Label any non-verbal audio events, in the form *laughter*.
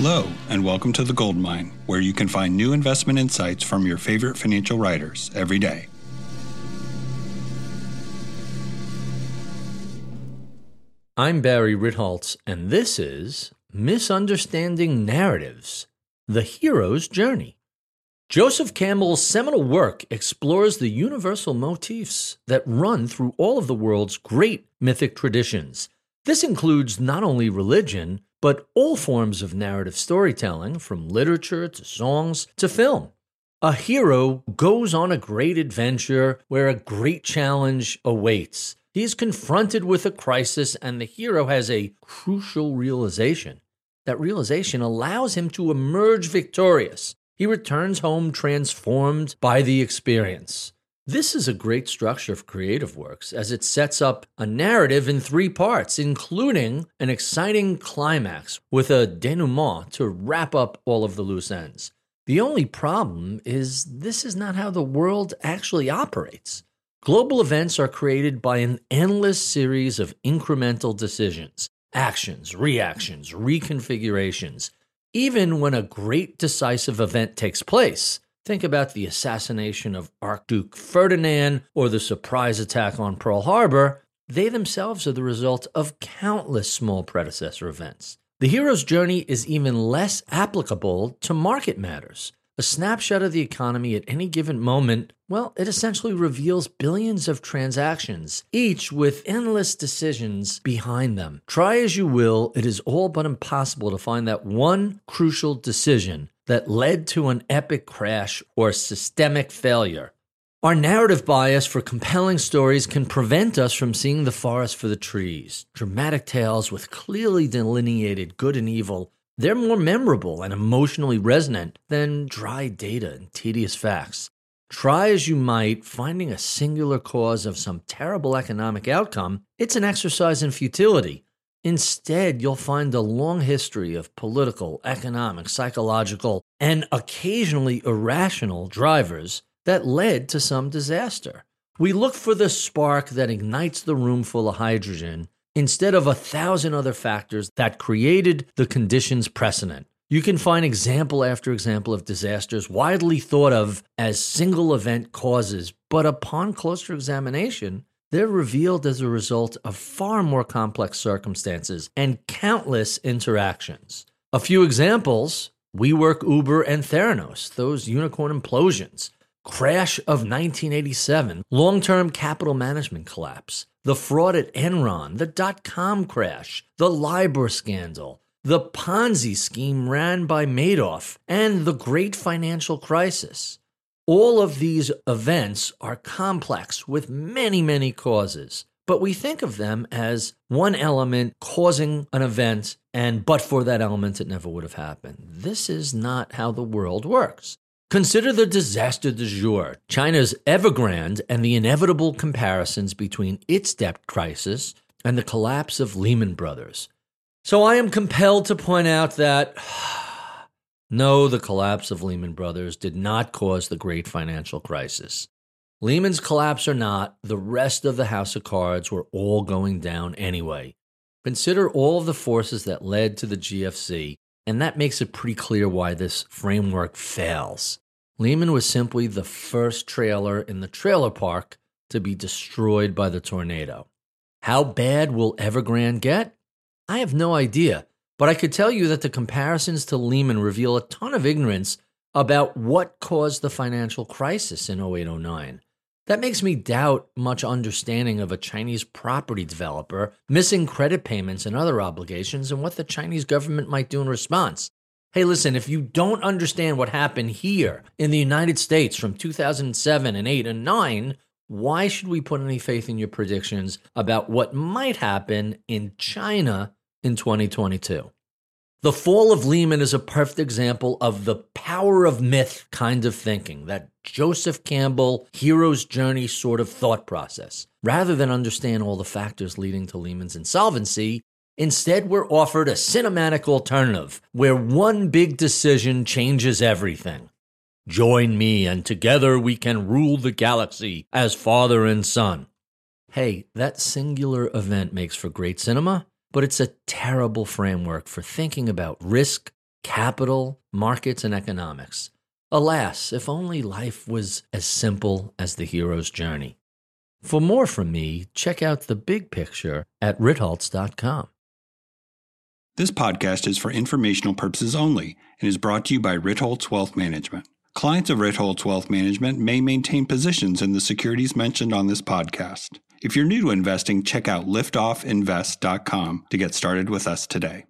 Hello, and welcome to The Gold Mine, where you can find new investment insights from your favorite financial writers every day. I'm Barry Ritholtz, and this is Misunderstanding Narratives The Hero's Journey. Joseph Campbell's seminal work explores the universal motifs that run through all of the world's great mythic traditions. This includes not only religion, but all forms of narrative storytelling, from literature to songs to film. A hero goes on a great adventure where a great challenge awaits. He is confronted with a crisis, and the hero has a crucial realization. That realization allows him to emerge victorious. He returns home transformed by the experience. This is a great structure of creative works as it sets up a narrative in three parts, including an exciting climax with a denouement to wrap up all of the loose ends. The only problem is this is not how the world actually operates. Global events are created by an endless series of incremental decisions, actions, reactions, reconfigurations. Even when a great decisive event takes place, Think about the assassination of Archduke Ferdinand or the surprise attack on Pearl Harbor. They themselves are the result of countless small predecessor events. The hero's journey is even less applicable to market matters. A snapshot of the economy at any given moment, well, it essentially reveals billions of transactions, each with endless decisions behind them. Try as you will, it is all but impossible to find that one crucial decision that led to an epic crash or systemic failure. Our narrative bias for compelling stories can prevent us from seeing the forest for the trees. Dramatic tales with clearly delineated good and evil, they're more memorable and emotionally resonant than dry data and tedious facts. Try as you might, finding a singular cause of some terrible economic outcome, it's an exercise in futility. Instead, you'll find a long history of political, economic, psychological, and occasionally irrational drivers that led to some disaster. We look for the spark that ignites the room full of hydrogen instead of a thousand other factors that created the conditions precedent. You can find example after example of disasters widely thought of as single event causes, but upon closer examination, they're revealed as a result of far more complex circumstances and countless interactions. A few examples WeWork, Uber, and Theranos, those unicorn implosions, crash of 1987, long term capital management collapse, the fraud at Enron, the dot com crash, the LIBOR scandal, the Ponzi scheme ran by Madoff, and the great financial crisis. All of these events are complex with many, many causes, but we think of them as one element causing an event, and but for that element, it never would have happened. This is not how the world works. Consider the disaster du jour, China's Evergrande, and the inevitable comparisons between its debt crisis and the collapse of Lehman Brothers. So I am compelled to point out that *sighs* *sighs* no, the collapse of Lehman Brothers did not cause the great financial crisis. Lehman's collapse or not, the rest of the house of cards were all going down anyway. Consider all of the forces that led to the GFC, and that makes it pretty clear why this framework fails. Lehman was simply the first trailer in the trailer park to be destroyed by the tornado. How bad will Evergrande get? I have no idea. But I could tell you that the comparisons to Lehman reveal a ton of ignorance about what caused the financial crisis in 0809. That makes me doubt much understanding of a Chinese property developer missing credit payments and other obligations and what the Chinese government might do in response. Hey, listen, if you don't understand what happened here in the United States from 2007 and 8 and 9, why should we put any faith in your predictions about what might happen in China in 2022. The fall of Lehman is a perfect example of the power of myth kind of thinking, that Joseph Campbell hero's journey sort of thought process. Rather than understand all the factors leading to Lehman's insolvency, instead we're offered a cinematic alternative where one big decision changes everything. Join me, and together we can rule the galaxy as father and son. Hey, that singular event makes for great cinema but it's a terrible framework for thinking about risk, capital, markets, and economics. Alas, if only life was as simple as the hero's journey. For more from me, check out the big picture at ritholtz.com. This podcast is for informational purposes only and is brought to you by Ritholtz Wealth Management. Clients of Ritholtz Wealth Management may maintain positions in the securities mentioned on this podcast. If you're new to investing, check out liftoffinvest.com to get started with us today.